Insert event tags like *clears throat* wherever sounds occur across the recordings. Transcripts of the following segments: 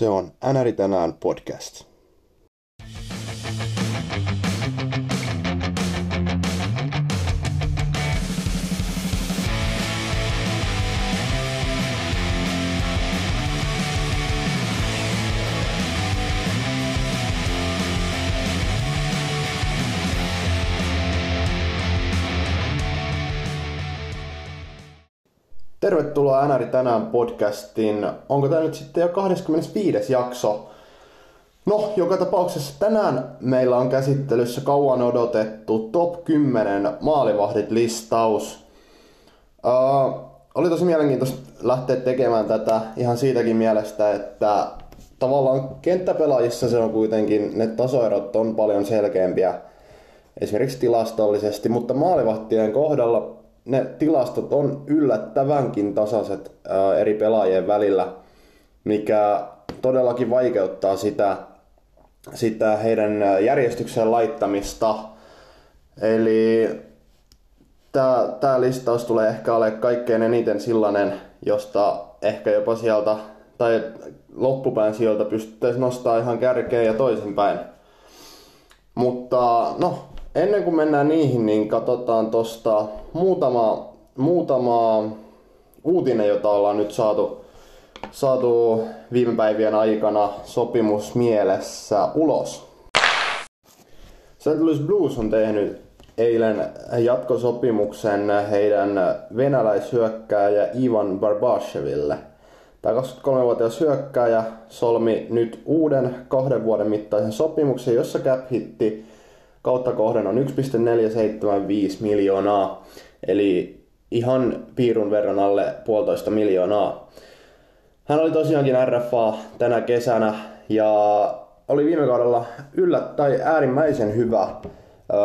Se on NRI tänään podcast. Tervetuloa NRI tänään podcastiin. Onko tämä nyt sitten jo 25. jakso? No, joka tapauksessa tänään meillä on käsittelyssä kauan odotettu top 10 maalivahdit listaus. Uh, oli tosi mielenkiintoista lähteä tekemään tätä ihan siitäkin mielestä, että tavallaan kenttäpelaajissa se on kuitenkin, ne tasoerot on paljon selkeämpiä esimerkiksi tilastollisesti, mutta maalivahtien kohdalla ne tilastot on yllättävänkin tasaiset ää, eri pelaajien välillä, mikä todellakin vaikeuttaa sitä, sitä heidän järjestykseen laittamista. Eli tämä listaus tulee ehkä ole kaikkein eniten sellainen, josta ehkä jopa sieltä tai loppupään sieltä pystyttäisiin nostaa ihan kärkeen ja toisinpäin. Mutta no, ennen kuin mennään niihin, niin katsotaan tosta muutama, muutama uutinen, jota ollaan nyt saatu, saatu viime päivien aikana sopimus mielessä ulos. St. Louis Blues on tehnyt eilen jatkosopimuksen heidän venäläishyökkääjä Ivan Barbasheville. Tämä 23-vuotias hyökkääjä solmi nyt uuden kahden vuoden mittaisen sopimuksen, jossa cap hitti kautta kohden on 1,475 miljoonaa, eli ihan piirun verran alle puolitoista miljoonaa. Hän oli tosiaankin RFA tänä kesänä ja oli viime kaudella yllät, tai äärimmäisen hyvä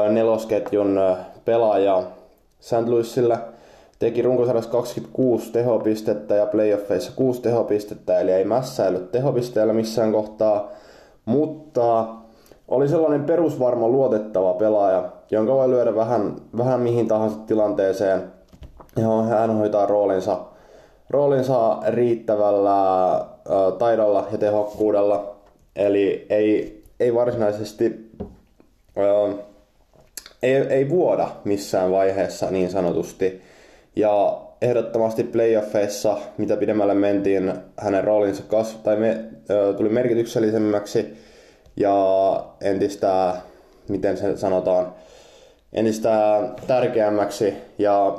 nelosketjun pelaaja St. Louisille. Teki runkosarjassa 26 tehopistettä ja playoffeissa 6 tehopistettä, eli ei mässäillyt tehopisteellä missään kohtaa. Mutta oli sellainen perusvarma luotettava pelaaja, jonka voi lyödä vähän, vähän mihin tahansa tilanteeseen. Ja hän hoitaa roolinsa, roolinsa riittävällä ä, taidolla ja tehokkuudella. Eli ei, ei varsinaisesti ä, ei, ei vuoda missään vaiheessa niin sanotusti. Ja ehdottomasti playoffeissa, mitä pidemmälle mentiin, hänen roolinsa kasvoi tai me, ä, tuli merkityksellisemmäksi ja entistä, miten se sanotaan, entistä tärkeämmäksi ja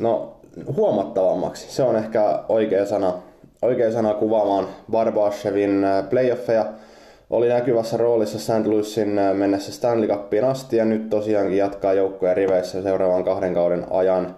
no, huomattavammaksi. Se on ehkä oikea sana, oikea sana kuvaamaan Barbashevin äh, playoffeja. Oli näkyvässä roolissa St. Louisin äh, mennessä Stanley Cupiin asti ja nyt tosiaankin jatkaa joukkojen riveissä seuraavan kahden kauden ajan.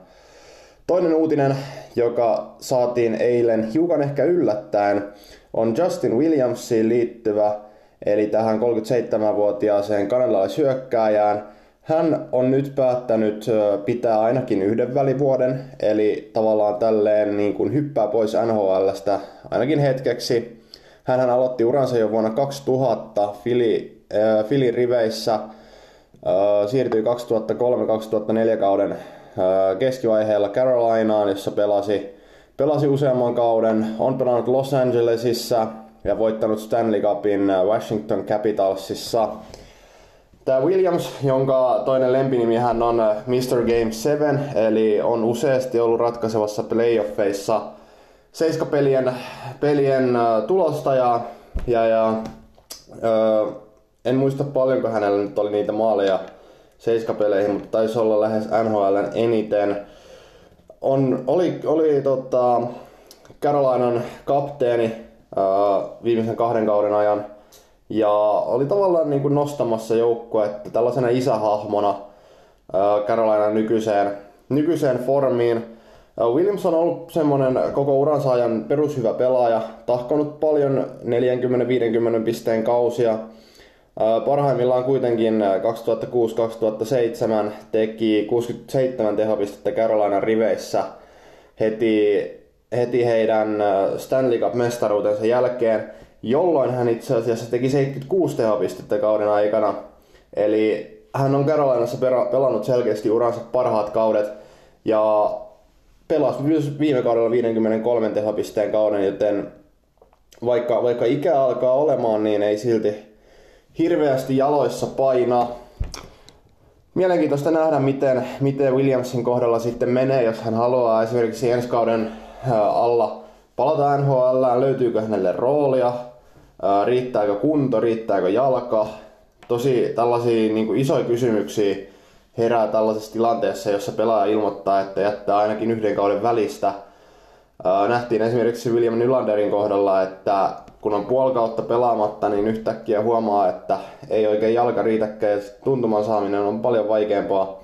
Toinen uutinen, joka saatiin eilen hiukan ehkä yllättäen, on Justin Williamsiin liittyvä eli tähän 37-vuotiaaseen kanadalaishyökkääjään. Hän on nyt päättänyt pitää ainakin yhden välivuoden, eli tavallaan tälleen niin kuin hyppää pois NHLstä ainakin hetkeksi. Hän aloitti uransa jo vuonna 2000 Fili, äh, Fili riveissä, äh, siirtyi 2003-2004 kauden äh, keskivaiheella Carolinaan, jossa pelasi, pelasi useamman kauden. On pelannut Los Angelesissa, ja voittanut Stanley Cupin äh, Washington Capitalsissa. Tämä Williams, jonka toinen lempinimi hän on äh, Mr. Game 7, eli on useasti ollut ratkaisevassa playoffeissa seiskapelien pelien äh, tulosta ja, ja, ja ö, en muista paljonko hänellä nyt oli niitä maaleja seiskapeleihin, mutta taisi olla lähes NHL eniten. On, oli oli tota, Carolinan kapteeni viimeisen kahden kauden ajan. Ja oli tavallaan niin kuin nostamassa joukkuetta tällaisena isähahmona Carolina nykyiseen, nykyiseen formiin. Williams on ollut semmoinen koko uransa ajan perushyvä pelaaja, tahkonut paljon 40-50 pisteen kausia. Parhaimmillaan kuitenkin 2006-2007 teki 67 tehopistettä Carolina riveissä heti heti heidän äh, Stanley Cup-mestaruutensa jälkeen, jolloin hän itse asiassa teki 76 tehopistettä kauden aikana. Eli hän on Carolinassa pelannut selkeästi uransa parhaat kaudet ja pelasi myös viime kaudella 53 tehopisteen kauden, joten vaikka, vaikka ikä alkaa olemaan, niin ei silti hirveästi jaloissa painaa. Mielenkiintoista nähdä, miten, miten Williamsin kohdalla sitten menee, jos hän haluaa esimerkiksi ensi kauden alla palata NHL, löytyykö hänelle roolia, riittääkö kunto, riittääkö jalka. Tosi tällaisia niin kuin isoja kysymyksiä herää tällaisessa tilanteessa, jossa pelaaja ilmoittaa, että jättää ainakin yhden kauden välistä. Nähtiin esimerkiksi William Nylanderin kohdalla, että kun on puoli kautta pelaamatta, niin yhtäkkiä huomaa, että ei oikein jalka riitäkään ja tuntuman saaminen on paljon vaikeampaa.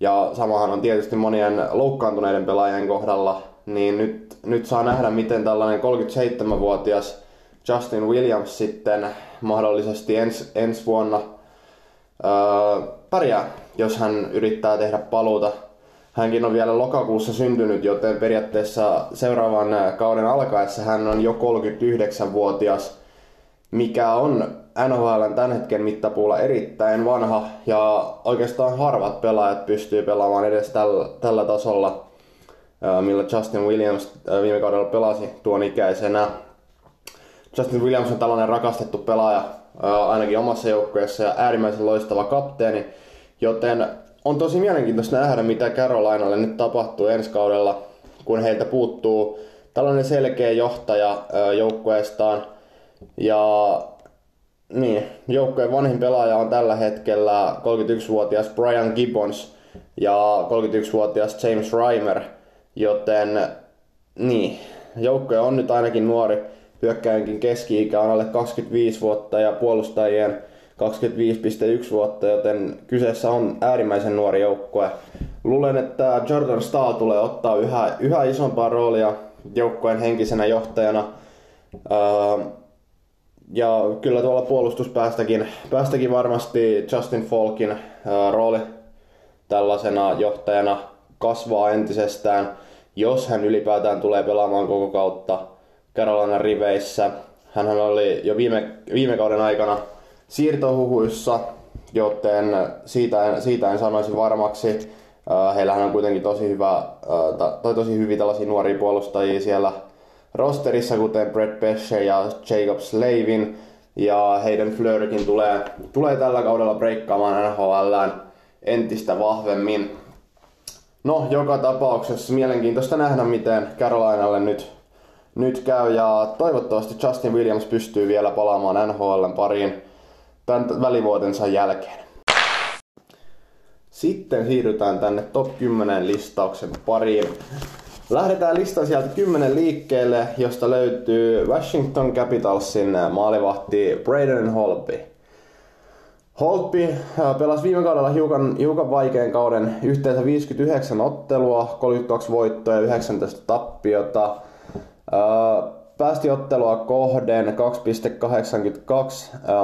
Ja samahan on tietysti monien loukkaantuneiden pelaajien kohdalla, niin nyt, nyt saa nähdä, miten tällainen 37-vuotias Justin Williams sitten mahdollisesti ens, ensi vuonna öö, pärjää, jos hän yrittää tehdä paluuta. Hänkin on vielä lokakuussa syntynyt, joten periaatteessa seuraavan kauden alkaessa hän on jo 39-vuotias, mikä on NHL tämän hetken mittapuulla erittäin vanha ja oikeastaan harvat pelaajat pystyy pelaamaan edes tällä, tällä tasolla, millä Justin Williams viime kaudella pelasi tuon ikäisenä. Justin Williams on tällainen rakastettu pelaaja ainakin omassa joukkueessa ja äärimmäisen loistava kapteeni, joten on tosi mielenkiintoista nähdä, mitä Carolinalle nyt tapahtuu ensi kaudella, kun heiltä puuttuu tällainen selkeä johtaja joukkueestaan. Ja niin, joukkueen vanhin pelaaja on tällä hetkellä 31-vuotias Brian Gibbons ja 31-vuotias James Reimer, joten niin, joukkue on nyt ainakin nuori hyökkäjänkin keski-ikä on alle 25 vuotta ja puolustajien 25,1 vuotta, joten kyseessä on äärimmäisen nuori joukkue. Luulen, että Jordan Stahl tulee ottaa yhä, yhä isompaa roolia joukkueen henkisenä johtajana. ja kyllä tuolla puolustuspäästäkin päästäkin varmasti Justin Falkin rooli tällaisena johtajana kasvaa entisestään, jos hän ylipäätään tulee pelaamaan koko kautta Carolina riveissä. Hän oli jo viime, viime kauden aikana siirtohuhuissa, joten siitä en, siitä en sanoisi varmaksi. Heillähän on kuitenkin tosi hyvä, tai tosi hyviä tällaisia nuoria puolustajia siellä rosterissa, kuten Brett Pesce ja Jacob Slavin. Ja heidän Flörkin tulee, tulee tällä kaudella breikkaamaan NHL entistä vahvemmin. No, joka tapauksessa mielenkiintoista nähdä, miten Carolinalle nyt nyt käy ja toivottavasti Justin Williams pystyy vielä palaamaan NHLn pariin tämän välivuotensa jälkeen. Sitten siirrytään tänne top 10 listauksen pariin. Lähdetään listan sieltä 10 liikkeelle, josta löytyy Washington Capitalsin maalivahti Braden Holtby. Holtby pelasi viime kaudella hiukan, hiukan vaikean kauden, yhteensä 59 ottelua, 32 voittoa ja 19 tappiota. Päästi ottelua kohden 2,82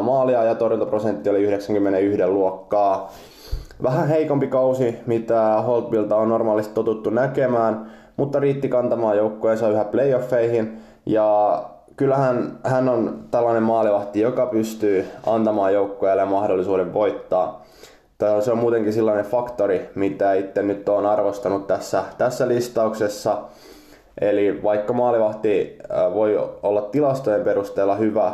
maalia ja torjuntaprosentti oli 91 luokkaa. Vähän heikompi kausi, mitä Holtbilta on normaalisti totuttu näkemään, mutta riitti kantamaan joukkueensa yhä playoffeihin. Ja kyllähän hän on tällainen maalivahti, joka pystyy antamaan joukkueelle mahdollisuuden voittaa. Se on muutenkin sellainen faktori, mitä itse nyt on arvostanut tässä, tässä listauksessa – Eli vaikka maalivahti voi olla tilastojen perusteella hyvä,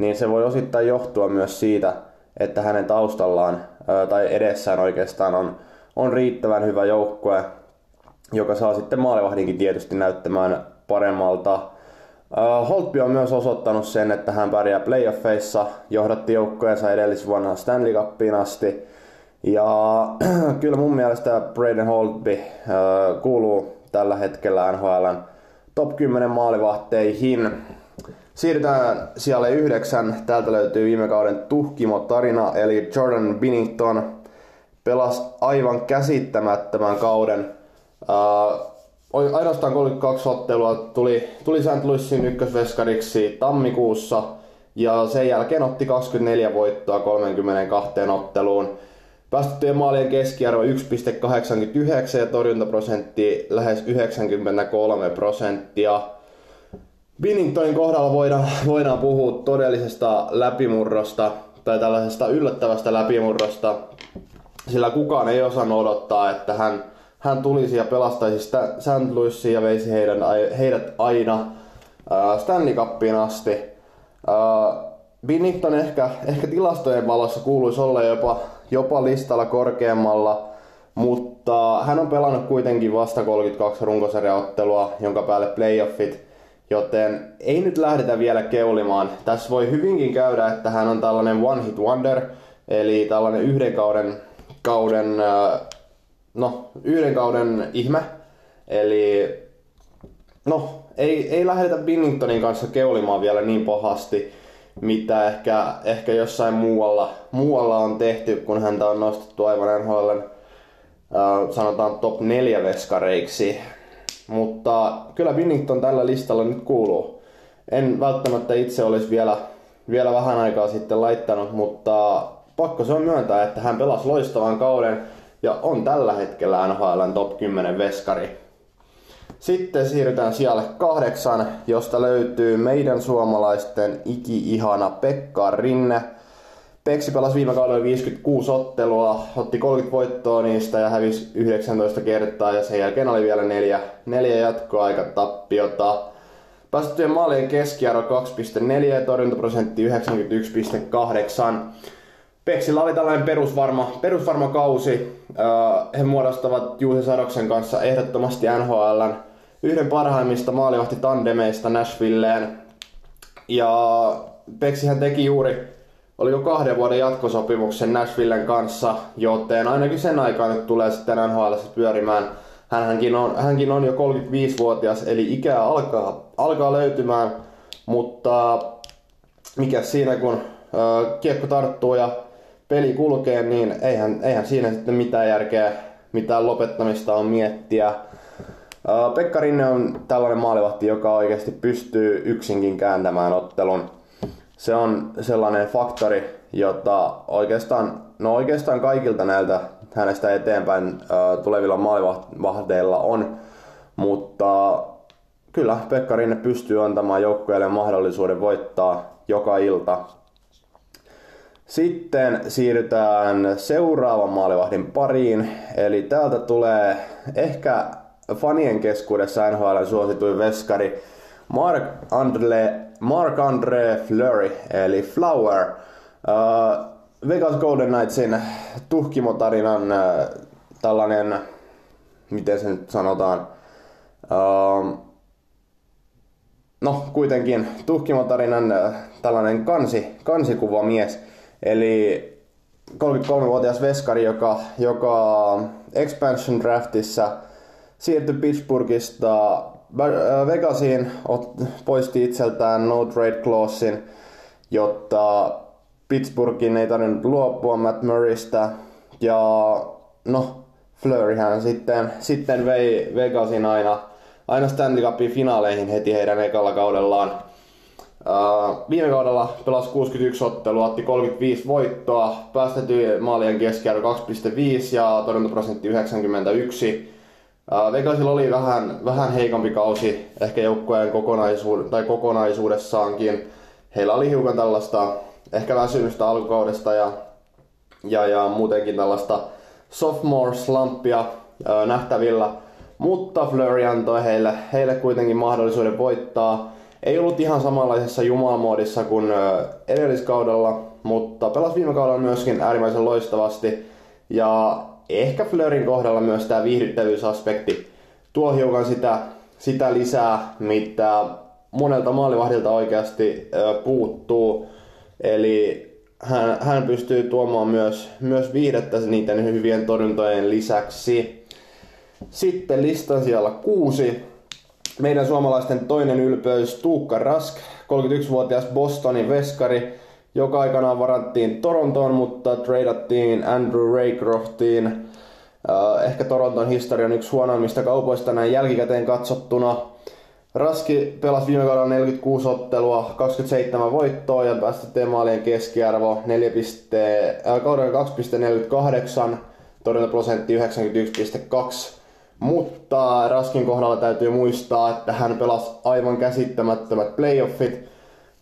niin se voi osittain johtua myös siitä, että hänen taustallaan tai edessään oikeastaan on, on riittävän hyvä joukkue, joka saa sitten maalivahdinkin tietysti näyttämään paremmalta. Holtby on myös osoittanut sen, että hän pärjää playoffeissa, johdatti joukkueensa edellisvuonna Stanley Cupiin asti. Ja *clears throat* kyllä mun mielestä Braden Holtby kuuluu tällä hetkellä NHLn top 10 maalivahteihin. Siirrytään siellä yhdeksän. Täältä löytyy viime kauden tuhkimo tarina, eli Jordan Binnington pelasi aivan käsittämättömän kauden. Uh, ainoastaan 32 ottelua tuli, tuli St. Louisin ykkösveskariksi tammikuussa ja sen jälkeen otti 24 voittoa 32 otteluun. Päästettyjen maalien keskiarvo 1,89 ja torjuntaprosentti lähes 93 prosenttia. Binningtonin kohdalla voidaan, voidaan puhua todellisesta läpimurrosta tai tällaisesta yllättävästä läpimurrosta, sillä kukaan ei osannut odottaa, että hän, hän tulisi ja pelastaisi St. Louisia ja veisi heidän, heidät aina Stanley Cupiin asti. Binnington ehkä, ehkä tilastojen valossa kuuluisi olla jopa, jopa listalla korkeammalla, mutta hän on pelannut kuitenkin vasta 32 runkosarjaottelua, jonka päälle playoffit, joten ei nyt lähdetä vielä keulimaan. Tässä voi hyvinkin käydä, että hän on tällainen one hit wonder, eli tällainen yhden kauden, kauden no, yhden kauden ihme. Eli no, ei, ei lähdetä Binningtonin kanssa keulimaan vielä niin pahasti, mitä ehkä, ehkä jossain muualla, muualla on tehty, kun häntä on nostettu aivan NHL äh, sanotaan top 4 veskareiksi. Mutta kyllä Binnington tällä listalla nyt kuuluu. En välttämättä itse olisi vielä, vielä vähän aikaa sitten laittanut, mutta pakko se on myöntää, että hän pelasi loistavan kauden ja on tällä hetkellä NHLn top 10 veskari. Sitten siirrytään sijalle kahdeksan, josta löytyy meidän suomalaisten iki-ihana Pekka Rinne. Peksi pelasi viime kaudella 56 ottelua, otti 30 voittoa niistä ja hävisi 19 kertaa ja sen jälkeen oli vielä neljä, neljä jatkoaika tappiota. Päästettyjen maalien keskiarvo 2,4 ja torjuntaprosentti 91,8. Peksillä oli tällainen perusvarma, perusvarma kausi. He muodostavat Juuso Sadoksen kanssa ehdottomasti NHLn yhden parhaimmista maalivahti tandemeista Nashvilleen. Ja Peksihän teki juuri, oliko kahden vuoden jatkosopimuksen Nashvillen kanssa, joten ainakin sen aikaa nyt tulee sitten NHL pyörimään. Hänkin on, hänkin on jo 35-vuotias, eli ikää alkaa, alkaa löytymään, mutta mikä siinä kun kiekko tarttuu ja peli kulkee, niin eihän, eihän siinä sitten mitään järkeä, mitään lopettamista on miettiä. Pekka Rinne on tällainen maalivahti, joka oikeasti pystyy yksinkin kääntämään ottelun. Se on sellainen faktori, jota oikeastaan, no oikeastaan kaikilta näiltä hänestä eteenpäin tulevilla maalivahdeilla on. Mutta kyllä Pekka Rinne pystyy antamaan joukkueelle mahdollisuuden voittaa joka ilta sitten siirrytään seuraavan maalivahdin pariin. Eli täältä tulee ehkä fanien keskuudessa NHL suosituin veskari Mark Andre, Mark Andre Fleury, eli Flower. Uh, Vegas Golden Knightsin tuhkimotarinan uh, tällainen, miten se nyt sanotaan, uh, no kuitenkin tuhkimotarinan uh, tällainen kansi, kansikuva mies – Eli 33-vuotias veskari, joka, joka expansion draftissa siirtyi Pittsburghista äh, Vegasiin, poisti itseltään no trade clausein, jotta Pittsburghin ei tarvinnut luopua Matt Murraystä. Ja no, Fleuryhän sitten, sitten vei Vegasin aina, aina Stanley Cupin finaaleihin heti heidän ekalla kaudellaan. Viime kaudella pelasi 61 ottelua, otti 35 voittoa, päästetty maalien keskiarvo 2,5 ja torjuntaprosentti 91. Uh, Vegasilla oli vähän, vähän heikompi kausi ehkä joukkueen kokonaisuud- tai kokonaisuudessaankin. Heillä oli hiukan tällaista ehkä väsymystä alkukaudesta ja, ja, ja muutenkin tällaista sophomore slumpia nähtävillä. Mutta Flurry antoi heille, heille kuitenkin mahdollisuuden voittaa ei ollut ihan samanlaisessa jumalamoodissa kuin edelliskaudella, mutta pelasi viime kaudella myöskin äärimmäisen loistavasti. Ja ehkä Fleurin kohdalla myös tämä viihdyttävyysaspekti tuo hiukan sitä, sitä lisää, mitä monelta maalivahdilta oikeasti puuttuu. Eli hän, hän pystyy tuomaan myös, myös viihdettä niiden hyvien torjuntojen lisäksi. Sitten listan siellä kuusi meidän suomalaisten toinen ylpeys Tuukka Rask, 31-vuotias Bostonin veskari, joka aikanaan varattiin Torontoon, mutta tradattiin Andrew Raycroftiin. Äh, ehkä Toronton historian yksi huonoimmista kaupoista näin jälkikäteen katsottuna. Raski pelasi viime kaudella 46 ottelua, 27 voittoa ja päästettiin maalien keskiarvo 4, äh, kaudella 2,48, torjuntaprosentti 91,2 mutta Raskin kohdalla täytyy muistaa, että hän pelasi aivan käsittämättömät playoffit.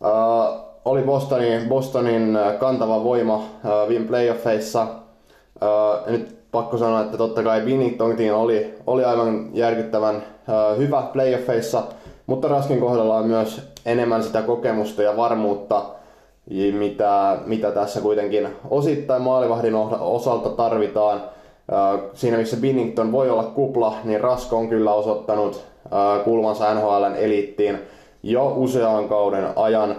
Uh, oli Bostonin, Bostonin kantava voima uh, viime playoffeissa. Uh, nyt pakko sanoa, että totta kai Binningtonkin oli, oli aivan järkyttävän uh, hyvä playoffeissa. Mutta Raskin kohdalla on myös enemmän sitä kokemusta ja varmuutta, mitä, mitä tässä kuitenkin osittain maalivahdin osalta tarvitaan. Siinä missä Binnington voi olla kupla, niin Rasko on kyllä osoittanut kulmansa NHLn eliittiin jo usean kauden ajan.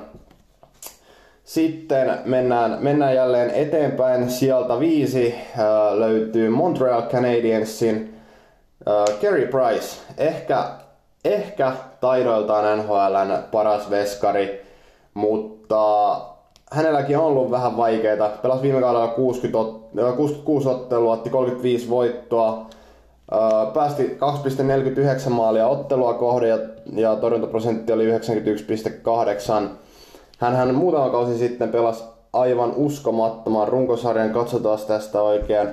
Sitten mennään, mennään jälleen eteenpäin. Sieltä viisi löytyy Montreal Canadiensin Kerry Price. Ehkä, ehkä taidoiltaan NHLn paras veskari, mutta hänelläkin on ollut vähän vaikeita. Pelasi viime kaudella 60, 66 ottelua, otti 35 voittoa, päästi 2,49 maalia ottelua kohde ja, ja torjuntaprosentti oli 91,8. Hän muutama kausi sitten pelasi aivan uskomattoman runkosarjan. Katsotaan tästä oikein,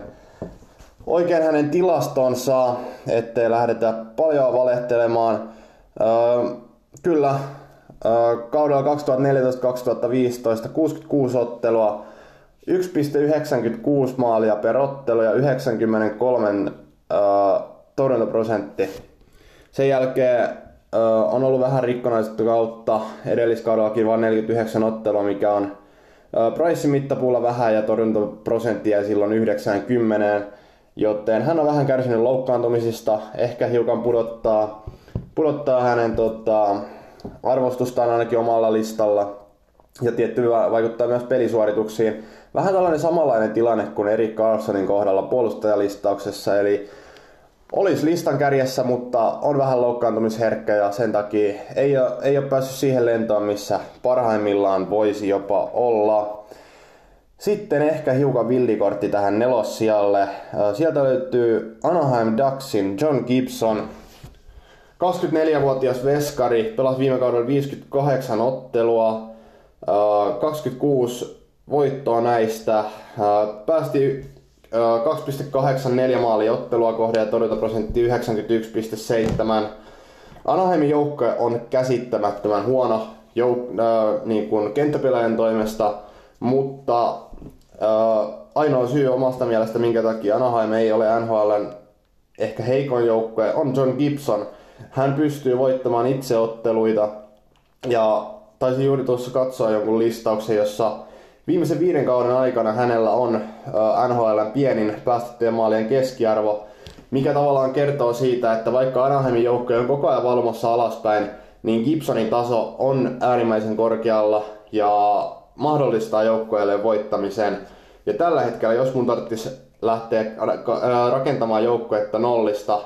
oikein hänen tilastonsa, ettei lähdetä paljon valehtelemaan. Öö, kyllä, kaudella 2014-2015 66 ottelua, 1,96 maalia per ottelu ja 93 äh, torjuntaprosentti. Sen jälkeen äh, on ollut vähän rikkonaista kautta. Edelliskaudellakin vain 49 ottelua, mikä on äh, Pricein mittapuulla vähän ja torjuntaprosenttia silloin 90. Joten hän on vähän kärsinyt loukkaantumisista, ehkä hiukan pudottaa, pudottaa hänen tota, arvostustaan ainakin omalla listalla. Ja tietty vaikuttaa myös pelisuorituksiin. Vähän tällainen samanlainen tilanne kuin Erik Carlsonin kohdalla puolustajalistauksessa, eli olisi listan kärjessä, mutta on vähän loukkaantumisherkkä ja sen takia ei ole, ei ole päässyt siihen lentoon, missä parhaimmillaan voisi jopa olla. Sitten ehkä hiukan villikortti tähän nelossijalle. Sieltä löytyy Anaheim Ducksin John Gibson. 24-vuotias veskari, pelasi viime kaudella 58 ottelua, 26 voittoa näistä. Päästi 2,84 maali ottelua kohde ja torjuntaprosentti 91,7. Anaheimin joukkue on käsittämättömän huono jouk- äh, niin kuin kenttäpelaajan toimesta, mutta äh, ainoa syy omasta mielestä, minkä takia Anaheim ei ole NHLn ehkä heikoin joukkue, on John Gibson. Hän pystyy voittamaan itseotteluita ja taisin juuri tuossa katsoa jonkun listauksen, jossa Viimeisen viiden kauden aikana hänellä on NHLn pienin päästettyjen maalien keskiarvo, mikä tavallaan kertoo siitä, että vaikka Anaheimin joukko on koko ajan valumassa alaspäin, niin Gibsonin taso on äärimmäisen korkealla ja mahdollistaa joukkueelle voittamisen. Ja tällä hetkellä, jos mun tarvitsisi lähteä rakentamaan joukkuetta nollista,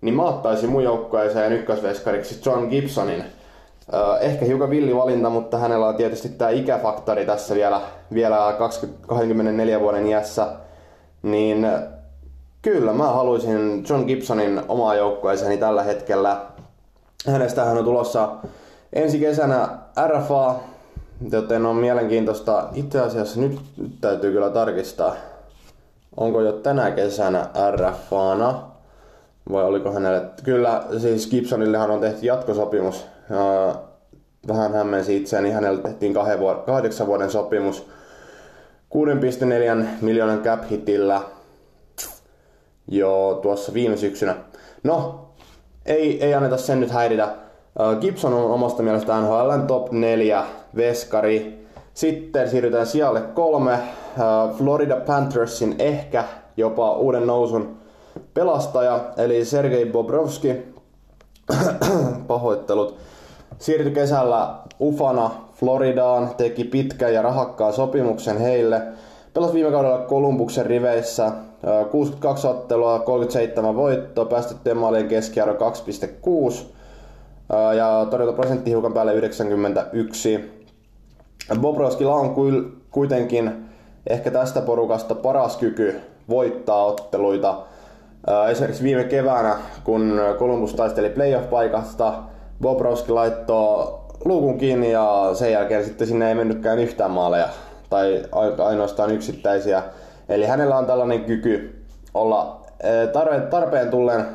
niin mä ottaisin mun joukkueeseen ykkösveskariksi John Gibsonin – Ehkä hiukan villi valinta, mutta hänellä on tietysti tämä ikäfaktori tässä vielä, vielä 20, 24 vuoden iässä. Niin kyllä mä haluaisin John Gibsonin omaa joukkueeseeni tällä hetkellä. Hänestähän on tulossa ensi kesänä RFA, joten on mielenkiintoista. Itse asiassa nyt täytyy kyllä tarkistaa, onko jo tänä kesänä RFAna vai oliko hänelle... Kyllä, siis Gibsonillehan on tehty jatkosopimus vähän hämmensi itseäni. Hänellä tehtiin kahdeksan vuoden sopimus 6,4 miljoonan cap hitillä jo tuossa viime syksynä. No, ei, ei anneta sen nyt häiritä. Gibson on omasta mielestä NHL top 4 veskari. Sitten siirrytään sijalle kolme. Florida Panthersin ehkä jopa uuden nousun pelastaja, eli Sergei Bobrovski. *clears throat* Pahoittelut. Siirtyi kesällä Ufana Floridaan, teki pitkän ja rahakkaan sopimuksen heille. Pelasi viime kaudella Kolumbuksen riveissä 62 ottelua, 37 voittoa, päästettyjen maalien keskiarvo 2,6 ja prosentti hiukan päälle 91. Bobrovskilla on kuitenkin ehkä tästä porukasta paras kyky voittaa otteluita. Esimerkiksi viime keväänä, kun Columbus taisteli playoff-paikasta, Bobrovski laittoi luukun kiinni ja sen jälkeen sitten sinne ei mennytkään yhtään maaleja tai ainoastaan yksittäisiä. Eli hänellä on tällainen kyky olla e, tarpeen tulleen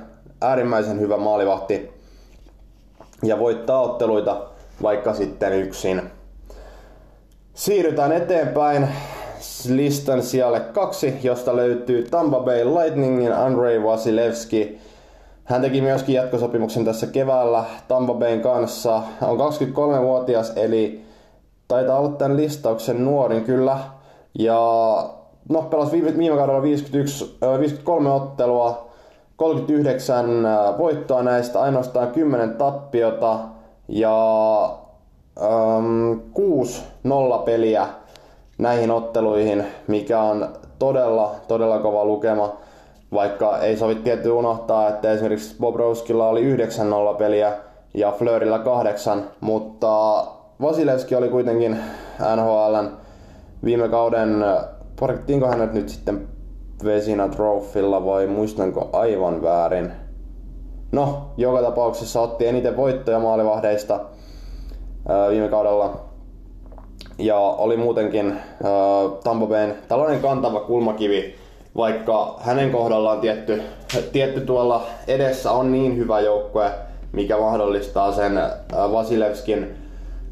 äärimmäisen hyvä maalivahti ja voittaa otteluita vaikka sitten yksin. Siirrytään eteenpäin listan sijalle kaksi, josta löytyy Tampa Bay Lightningin Andrei Vasilevski Hän teki myöskin jatkosopimuksen tässä keväällä Tampa Bayn kanssa. On 23-vuotias, eli taitaa olla tämän listauksen nuorin kyllä. Ja no, pelasi viime, viime kaudella 51, 53 ottelua, 39 voittoa näistä, ainoastaan 10 tappiota ja ähm, 6 nollapeliä näihin otteluihin, mikä on todella, todella kova lukema. Vaikka ei sovi tietty unohtaa, että esimerkiksi Bobrovskilla oli 9 nollapeliä ja Fleurillä 8, mutta Vasilevski oli kuitenkin NHLn viime kauden, parkittiinko hänet nyt sitten Vesina Trophylla vai muistanko aivan väärin? No, joka tapauksessa otti eniten voittoja maalivahdeista viime kaudella. Ja oli muutenkin Tampa Bayn tällainen kantava kulmakivi, vaikka hänen kohdallaan tietty, tietty tuolla edessä on niin hyvä joukkue, mikä mahdollistaa sen Vasilevskin,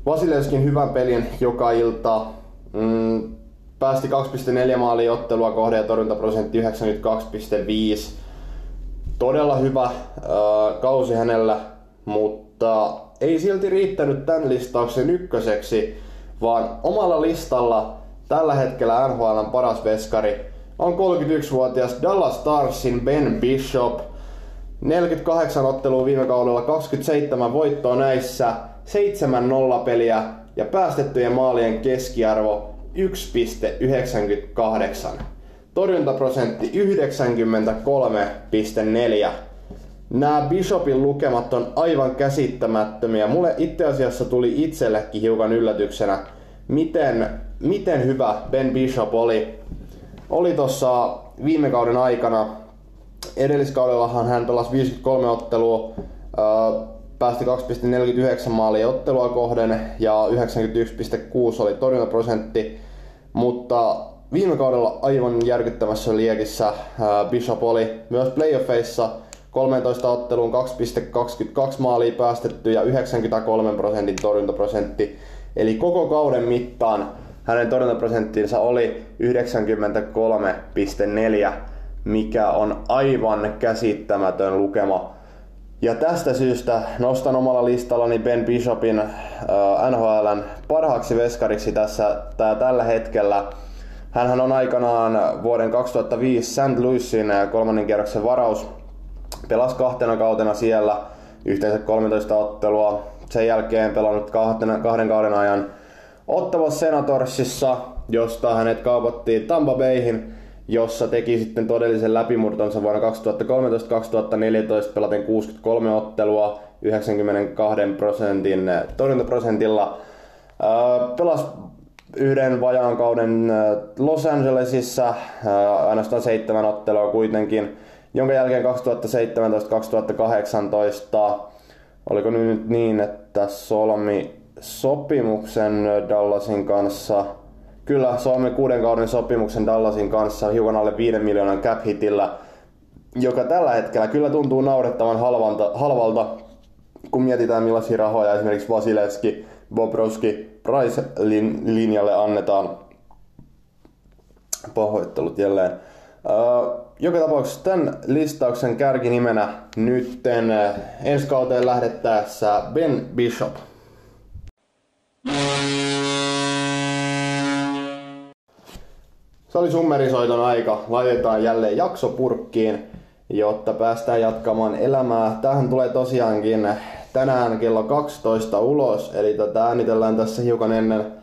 Vasilevskin hyvän pelin joka ilta. Mm, päästi 2,4 maalia ottelua kohde ja torjuntaprosentti 92,5. Todella hyvä äh, kausi hänellä, mutta ei silti riittänyt tämän listauksen ykköseksi, vaan omalla listalla tällä hetkellä NHLn paras veskari on 31-vuotias Dallas Starsin Ben Bishop. 48 ottelua viime kaudella, 27 voittoa näissä, 7 nollapeliä ja päästettyjen maalien keskiarvo 1,98. Torjuntaprosentti 93,4. Nämä Bishopin lukemat on aivan käsittämättömiä. Mulle itse asiassa tuli itsellekin hiukan yllätyksenä, miten, miten hyvä Ben Bishop oli. Oli tuossa viime kauden aikana. Edelliskaudellahan hän pelasi 53 ottelua, päästi 2,49 maalia ottelua kohden ja 91,6 oli torjuntaprosentti. Mutta viime kaudella aivan järkyttävässä liekissä Bishop oli myös playoffeissa 13 otteluun 2,22 maalia päästetty ja 93 prosentin torjuntaprosentti. Eli koko kauden mittaan hänen torjuntaprosenttinsa oli 93,4, mikä on aivan käsittämätön lukema ja tästä syystä nostan omalla listallani Ben Bishopin äh, NHLn parhaaksi veskariksi tässä tää, tällä hetkellä. Hänhän on aikanaan vuoden 2005 St. Louisin äh, kolmannen kierroksen varaus. Pelasi kahtena kautena siellä yhteensä 13 ottelua. Sen jälkeen pelannut kahden, kahden kauden ajan Ottava Senatorsissa, josta hänet kaupattiin Tampa Bayhin jossa teki sitten todellisen läpimurtonsa vuonna 2013-2014 pelaten 63 ottelua 92 prosentin torjuntaprosentilla. Pelasi yhden vajaan kauden Los Angelesissa, ainoastaan seitsemän ottelua kuitenkin, jonka jälkeen 2017-2018 oliko nyt niin, että solmi sopimuksen Dallasin kanssa – Kyllä, Suomen kuuden kauden sopimuksen Dallasin kanssa hiukan alle 5 miljoonan cap hitillä, joka tällä hetkellä kyllä tuntuu naurettavan halvalta, halvalta kun mietitään millaisia rahoja esimerkiksi Vasilevski, Bobrovski, Price linjalle annetaan. Pahoittelut jälleen. Uh, joka tapauksessa tämän listauksen kärkinimenä nytten uh, ensi kauteen lähdettäessä Ben Bishop. Se oli summerisoiton aika. Laitetaan jälleen jakso purkkiin, jotta päästään jatkamaan elämää. Tähän tulee tosiaankin tänään kello 12 ulos, eli tätä äänitellään tässä hiukan ennen,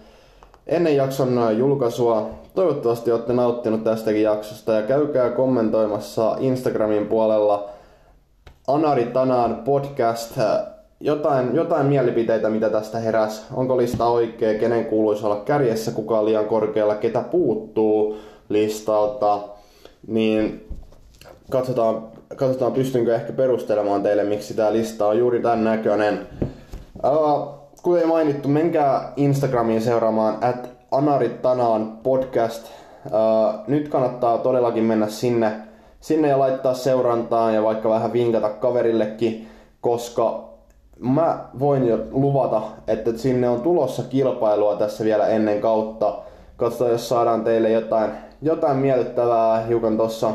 ennen jakson julkaisua. Toivottavasti olette nauttinut tästäkin jaksosta ja käykää kommentoimassa Instagramin puolella Anari Tanaan podcast jotain, jotain mielipiteitä, mitä tästä heräs. Onko lista oikea, kenen kuuluisi olla kärjessä, kuka on liian korkealla, ketä puuttuu listalta. Niin katsotaan, katsotaan pystynkö ehkä perustelemaan teille, miksi tämä lista on juuri tämän näköinen. Uh, kuten mainittu, menkää Instagramiin seuraamaan at Anaritanaan podcast. Uh, nyt kannattaa todellakin mennä sinne, sinne ja laittaa seurantaan ja vaikka vähän vinkata kaverillekin, koska mä voin jo luvata, että sinne on tulossa kilpailua tässä vielä ennen kautta. Katsotaan, jos saadaan teille jotain, jotain miellyttävää hiukan tuossa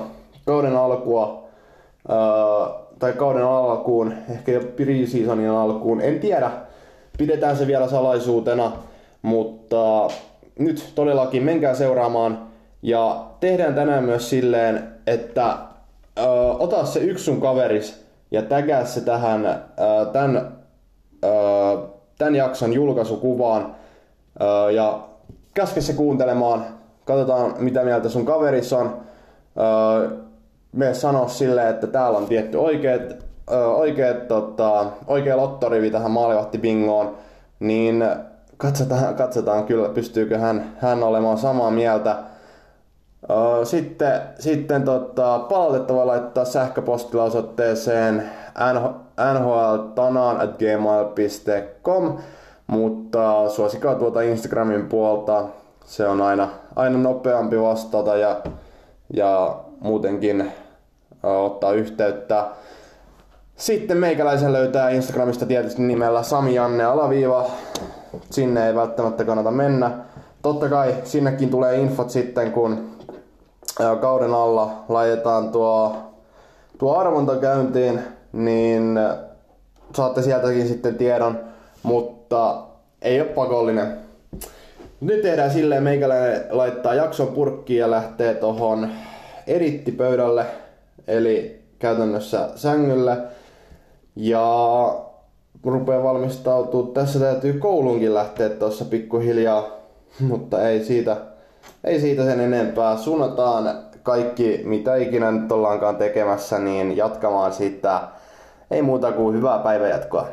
kauden alkua. Öö, tai kauden alkuun, ehkä jo pre-seasonin alkuun, en tiedä. Pidetään se vielä salaisuutena, mutta nyt todellakin menkää seuraamaan. Ja tehdään tänään myös silleen, että ö, ota se yksi sun kaveris ja tägää se tähän ö, tämän, ö, tämän jakson julkaisukuvaan. Ö, ja käske se kuuntelemaan. Katsotaan mitä mieltä sun kaveris on. Ö, me sano silleen, että täällä on tietty oikeat, oikeat, tota, oikea lottorivi tähän maalivahti bingoon, niin katsotaan, katsotaan kyllä, pystyykö hän, hän olemaan samaa mieltä. Sitten sitten tota, palautetta voi laittaa sähköpostilla osoitteeseen nhltanaan.gmail.com mutta suosikaa tuota Instagramin puolta. Se on aina, aina nopeampi vastata ja, ja muutenkin ottaa yhteyttä. Sitten meikäläisen löytää Instagramista tietysti nimellä Sami Janne alaviiva. Sinne ei välttämättä kannata mennä. Totta kai sinnekin tulee infot sitten, kun kauden alla laitetaan tuo, tuo arvonta käyntiin, niin saatte sieltäkin sitten tiedon, mutta ei ole pakollinen. Nyt tehdään silleen, meikäläinen laittaa jakson purkkiin ja lähtee tohon edittipöydälle, eli käytännössä sängylle. Ja rupeaa valmistautua. Tässä täytyy koulunkin lähteä tuossa pikkuhiljaa, mutta ei siitä, ei siitä sen enempää. Suunnataan kaikki, mitä ikinä nyt ollaankaan tekemässä, niin jatkamaan sitä. Ei muuta kuin hyvää päivänjatkoa.